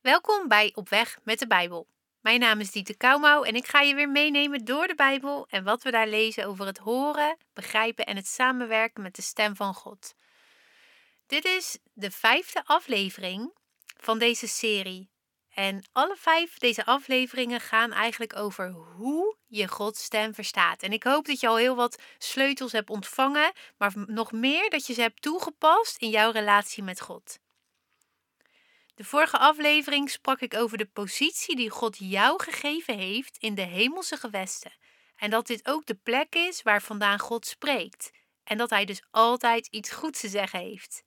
Welkom bij Op Weg met de Bijbel. Mijn naam is Dieter Kouwmouw en ik ga je weer meenemen door de Bijbel en wat we daar lezen over het horen, begrijpen en het samenwerken met de stem van God. Dit is de vijfde aflevering van deze serie. En alle vijf deze afleveringen gaan eigenlijk over hoe je Gods stem verstaat. En ik hoop dat je al heel wat sleutels hebt ontvangen, maar nog meer dat je ze hebt toegepast in jouw relatie met God. De vorige aflevering sprak ik over de positie die God jou gegeven heeft in de hemelse gewesten. En dat dit ook de plek is waar vandaan God spreekt. En dat Hij dus altijd iets goeds te zeggen heeft.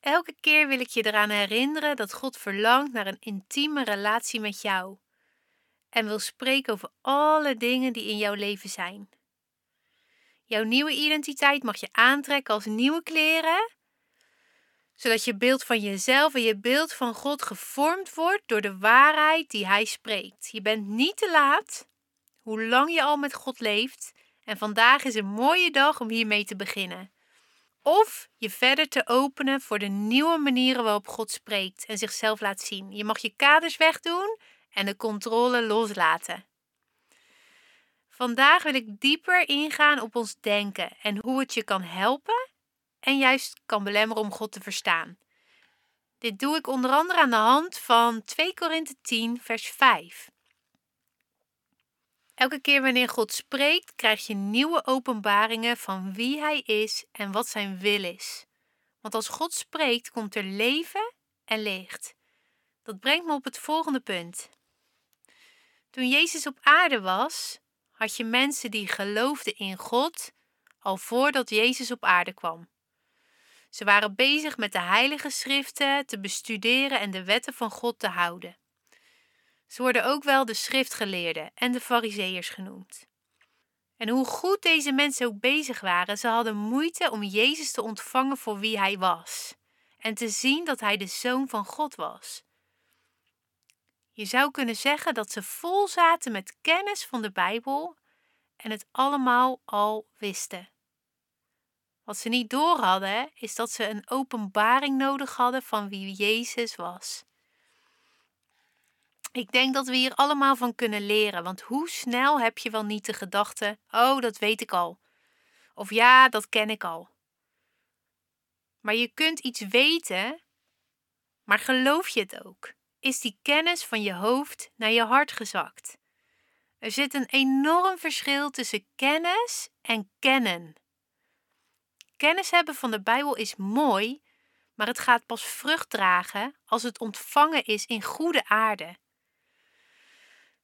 Elke keer wil ik je eraan herinneren dat God verlangt naar een intieme relatie met jou. En wil spreken over alle dingen die in jouw leven zijn. Jouw nieuwe identiteit mag je aantrekken als nieuwe kleren zodat je beeld van jezelf en je beeld van God gevormd wordt door de waarheid die Hij spreekt. Je bent niet te laat, hoe lang je al met God leeft, en vandaag is een mooie dag om hiermee te beginnen. Of je verder te openen voor de nieuwe manieren waarop God spreekt en zichzelf laat zien. Je mag je kaders wegdoen en de controle loslaten. Vandaag wil ik dieper ingaan op ons denken en hoe het je kan helpen en juist kan belemmeren om God te verstaan. Dit doe ik onder andere aan de hand van 2 Korinthe 10, vers 5. Elke keer wanneer God spreekt, krijg je nieuwe openbaringen van wie Hij is en wat Zijn wil is. Want als God spreekt, komt er leven en licht. Dat brengt me op het volgende punt. Toen Jezus op aarde was, had je mensen die geloofden in God al voordat Jezus op aarde kwam. Ze waren bezig met de heilige schriften te bestuderen en de wetten van God te houden. Ze worden ook wel de schriftgeleerden en de fariseërs genoemd. En hoe goed deze mensen ook bezig waren, ze hadden moeite om Jezus te ontvangen voor wie hij was en te zien dat hij de zoon van God was. Je zou kunnen zeggen dat ze vol zaten met kennis van de Bijbel en het allemaal al wisten. Wat ze niet door hadden, is dat ze een openbaring nodig hadden van wie Jezus was. Ik denk dat we hier allemaal van kunnen leren, want hoe snel heb je wel niet de gedachte: oh, dat weet ik al. Of ja, dat ken ik al. Maar je kunt iets weten, maar geloof je het ook? Is die kennis van je hoofd naar je hart gezakt? Er zit een enorm verschil tussen kennis en kennen. Kennis hebben van de Bijbel is mooi, maar het gaat pas vrucht dragen als het ontvangen is in goede aarde.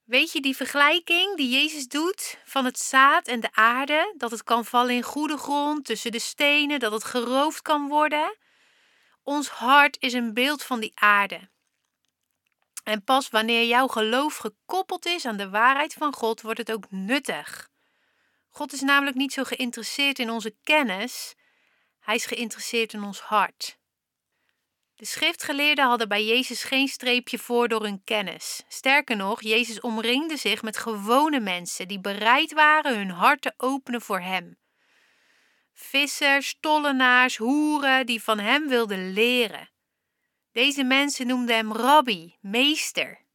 Weet je die vergelijking die Jezus doet van het zaad en de aarde, dat het kan vallen in goede grond tussen de stenen, dat het geroofd kan worden? Ons hart is een beeld van die aarde. En pas wanneer jouw geloof gekoppeld is aan de waarheid van God, wordt het ook nuttig. God is namelijk niet zo geïnteresseerd in onze kennis, hij is geïnteresseerd in ons hart. De schriftgeleerden hadden bij Jezus geen streepje voor door hun kennis. Sterker nog, Jezus omringde zich met gewone mensen die bereid waren hun hart te openen voor Hem. Vissers, tollenaars, hoeren die van Hem wilden leren. Deze mensen noemden Hem rabbi, meester.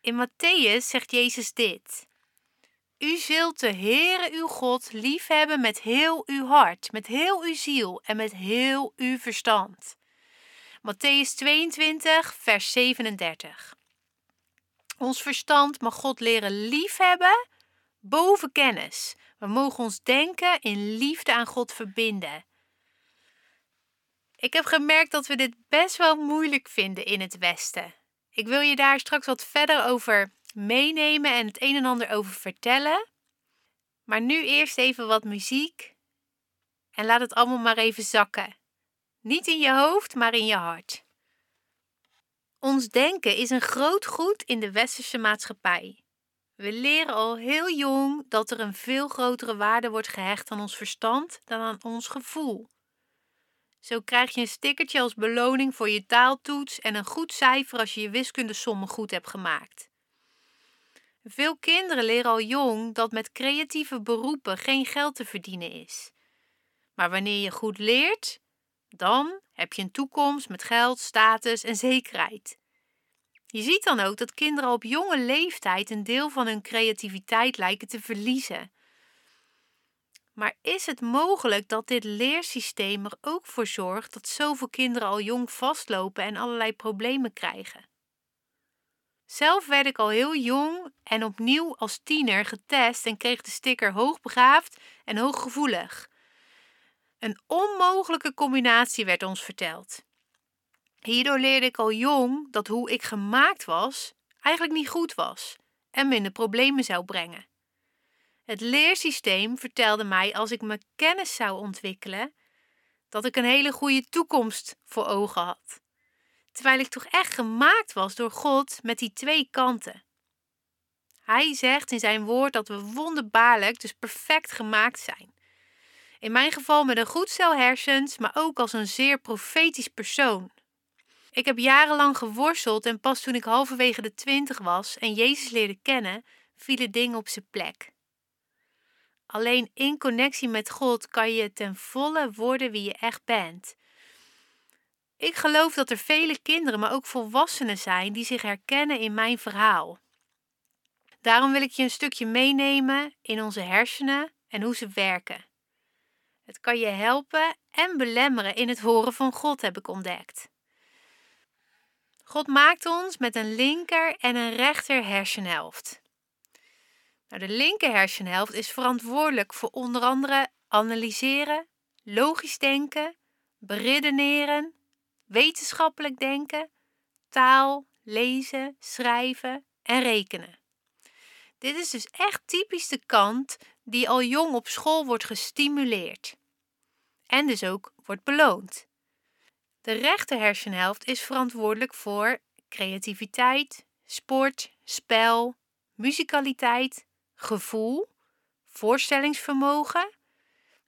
In Matthäus zegt Jezus dit. U zult de Heere uw God liefhebben met heel uw hart, met heel uw ziel en met heel uw verstand. Matthäus 22, vers 37. Ons verstand mag God leren liefhebben boven kennis. We mogen ons denken in liefde aan God verbinden. Ik heb gemerkt dat we dit best wel moeilijk vinden in het Westen. Ik wil je daar straks wat verder over meenemen en het een en ander over vertellen. Maar nu eerst even wat muziek en laat het allemaal maar even zakken. Niet in je hoofd, maar in je hart. Ons denken is een groot goed in de westerse maatschappij. We leren al heel jong dat er een veel grotere waarde wordt gehecht aan ons verstand dan aan ons gevoel. Zo krijg je een stickertje als beloning voor je taaltoets en een goed cijfer als je je wiskundesommen goed hebt gemaakt. Veel kinderen leren al jong dat met creatieve beroepen geen geld te verdienen is. Maar wanneer je goed leert, dan Heb je een toekomst met geld, status en zekerheid? Je ziet dan ook dat kinderen op jonge leeftijd een deel van hun creativiteit lijken te verliezen. Maar is het mogelijk dat dit leersysteem er ook voor zorgt dat zoveel kinderen al jong vastlopen en allerlei problemen krijgen? Zelf werd ik al heel jong en opnieuw als tiener getest en kreeg de sticker hoogbegaafd en hooggevoelig. Een onmogelijke combinatie werd ons verteld. Hierdoor leerde ik al jong dat hoe ik gemaakt was eigenlijk niet goed was en minder problemen zou brengen. Het leersysteem vertelde mij als ik mijn kennis zou ontwikkelen, dat ik een hele goede toekomst voor ogen had. Terwijl ik toch echt gemaakt was door God met die twee kanten. Hij zegt in zijn woord dat we wonderbaarlijk, dus perfect gemaakt zijn. In mijn geval met een goed stel hersens, maar ook als een zeer profetisch persoon. Ik heb jarenlang geworsteld en pas toen ik halverwege de twintig was en Jezus leerde kennen, vielen dingen op zijn plek. Alleen in connectie met God kan je ten volle worden wie je echt bent. Ik geloof dat er vele kinderen, maar ook volwassenen zijn die zich herkennen in mijn verhaal. Daarom wil ik je een stukje meenemen in onze hersenen en hoe ze werken. Het kan je helpen en belemmeren in het horen van God, heb ik ontdekt. God maakt ons met een linker en een rechter hersenhelft. Nou, de linker hersenhelft is verantwoordelijk voor onder andere analyseren, logisch denken, beredeneren, wetenschappelijk denken, taal, lezen, schrijven en rekenen. Dit is dus echt typisch de kant die al jong op school wordt gestimuleerd en dus ook wordt beloond. De rechter hersenhelft is verantwoordelijk voor creativiteit, sport, spel, muzikaliteit, gevoel, voorstellingsvermogen,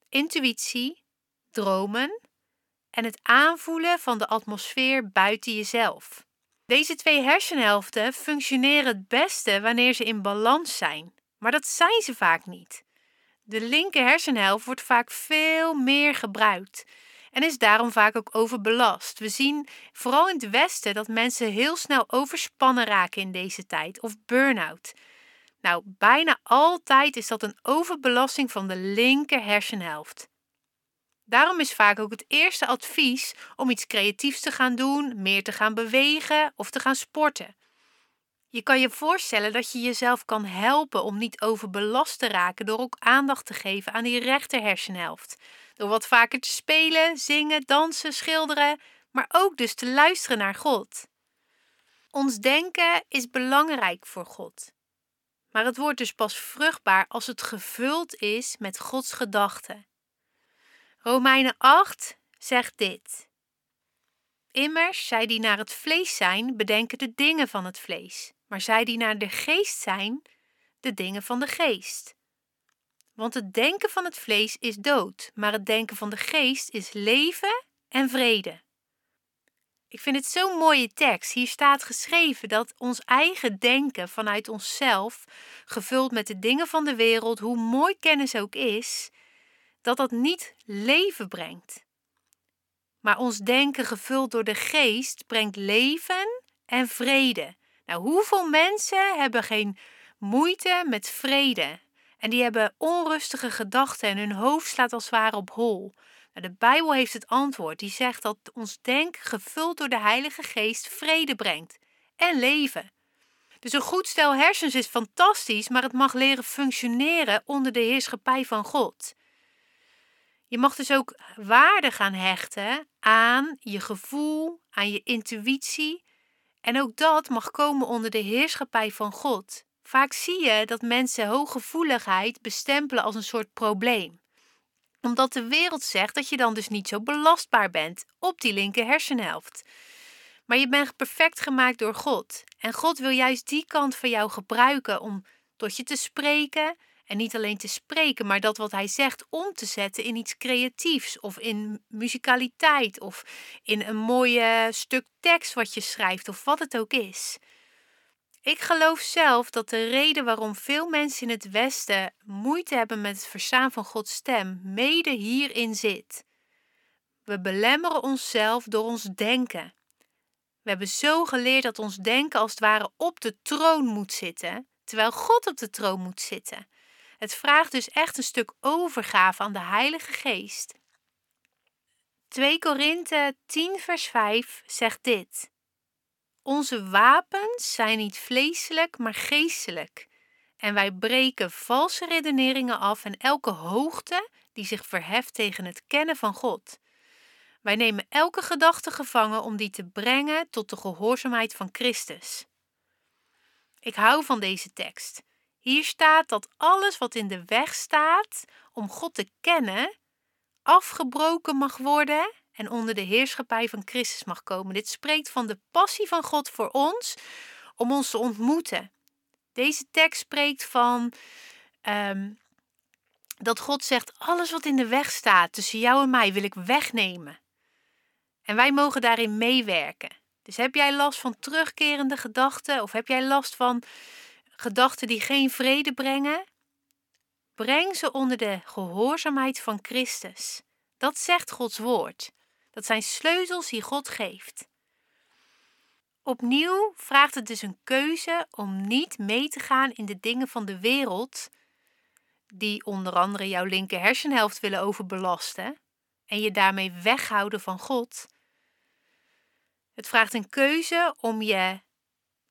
intuïtie, dromen en het aanvoelen van de atmosfeer buiten jezelf. Deze twee hersenhelften functioneren het beste wanneer ze in balans zijn, maar dat zijn ze vaak niet. De linker hersenhelft wordt vaak veel meer gebruikt en is daarom vaak ook overbelast. We zien vooral in het Westen dat mensen heel snel overspannen raken in deze tijd of burn-out. Nou, bijna altijd is dat een overbelasting van de linker hersenhelft. Daarom is vaak ook het eerste advies om iets creatiefs te gaan doen, meer te gaan bewegen of te gaan sporten. Je kan je voorstellen dat je jezelf kan helpen om niet overbelast te raken door ook aandacht te geven aan die rechter hersenhelft. Door wat vaker te spelen, zingen, dansen, schilderen, maar ook dus te luisteren naar God. Ons denken is belangrijk voor God. Maar het wordt dus pas vruchtbaar als het gevuld is met Gods gedachten. Romeinen 8 zegt dit. Immers, zij die naar het vlees zijn, bedenken de dingen van het vlees, maar zij die naar de geest zijn, de dingen van de geest. Want het denken van het vlees is dood, maar het denken van de geest is leven en vrede. Ik vind het zo'n mooie tekst. Hier staat geschreven dat ons eigen denken vanuit onszelf, gevuld met de dingen van de wereld, hoe mooi kennis ook is, dat dat niet leven brengt. Maar ons denken gevuld door de geest brengt leven en vrede. Nou, hoeveel mensen hebben geen moeite met vrede? En die hebben onrustige gedachten en hun hoofd slaat als het ware op hol. Nou, de Bijbel heeft het antwoord. Die zegt dat ons denken gevuld door de Heilige Geest vrede brengt en leven. Dus een goed stel hersens is fantastisch, maar het mag leren functioneren onder de heerschappij van God. Je mag dus ook waarde gaan hechten aan je gevoel, aan je intuïtie. En ook dat mag komen onder de heerschappij van God. Vaak zie je dat mensen hooggevoeligheid bestempelen als een soort probleem. Omdat de wereld zegt dat je dan dus niet zo belastbaar bent op die linker hersenhelft. Maar je bent perfect gemaakt door God. En God wil juist die kant van jou gebruiken om tot je te spreken. En niet alleen te spreken, maar dat wat hij zegt om te zetten in iets creatiefs. Of in muzikaliteit. Of in een mooie stuk tekst wat je schrijft. Of wat het ook is. Ik geloof zelf dat de reden waarom veel mensen in het Westen moeite hebben met het verstaan van Gods stem, mede hierin zit. We belemmeren onszelf door ons denken. We hebben zo geleerd dat ons denken als het ware op de troon moet zitten, terwijl God op de troon moet zitten. Het vraagt dus echt een stuk overgave aan de Heilige Geest. 2 Korinthe 10 vers 5 zegt dit. Onze wapens zijn niet vleeselijk, maar geestelijk. En wij breken valse redeneringen af en elke hoogte die zich verheft tegen het kennen van God. Wij nemen elke gedachte gevangen om die te brengen tot de gehoorzaamheid van Christus. Ik hou van deze tekst. Hier staat dat alles wat in de weg staat om God te kennen, afgebroken mag worden en onder de heerschappij van Christus mag komen. Dit spreekt van de passie van God voor ons om ons te ontmoeten. Deze tekst spreekt van um, dat God zegt: alles wat in de weg staat tussen jou en mij wil ik wegnemen. En wij mogen daarin meewerken. Dus heb jij last van terugkerende gedachten of heb jij last van gedachten die geen vrede brengen? Breng ze onder de gehoorzaamheid van Christus. Dat zegt Gods woord. Dat zijn sleutels die God geeft. Opnieuw vraagt het dus een keuze om niet mee te gaan in de dingen van de wereld, die onder andere jouw linker hersenhelft willen overbelasten en je daarmee weghouden van God. Het vraagt een keuze om je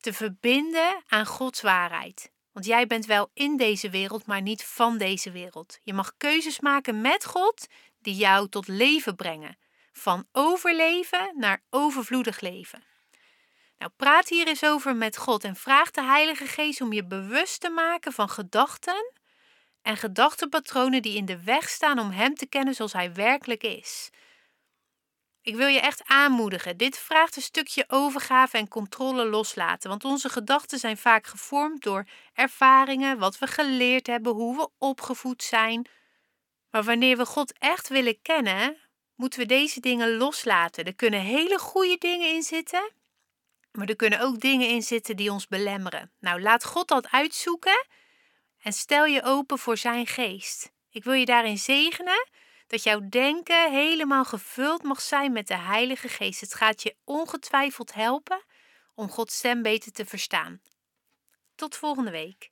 te verbinden aan Gods waarheid. Want jij bent wel in deze wereld, maar niet van deze wereld. Je mag keuzes maken met God die jou tot leven brengen. Van overleven naar overvloedig leven. Nou, praat hier eens over met God en vraag de Heilige Geest om je bewust te maken van gedachten en gedachtenpatronen die in de weg staan om Hem te kennen zoals Hij werkelijk is. Ik wil je echt aanmoedigen. Dit vraagt een stukje overgave en controle loslaten, want onze gedachten zijn vaak gevormd door ervaringen, wat we geleerd hebben, hoe we opgevoed zijn. Maar wanneer we God echt willen kennen, moeten we deze dingen loslaten. Er kunnen hele goede dingen in zitten, maar er kunnen ook dingen in zitten die ons belemmeren. Nou, laat God dat uitzoeken en stel je open voor Zijn geest. Ik wil je daarin zegenen dat jouw denken helemaal gevuld mag zijn met de Heilige Geest. Het gaat je ongetwijfeld helpen om Gods stem beter te verstaan. Tot volgende week.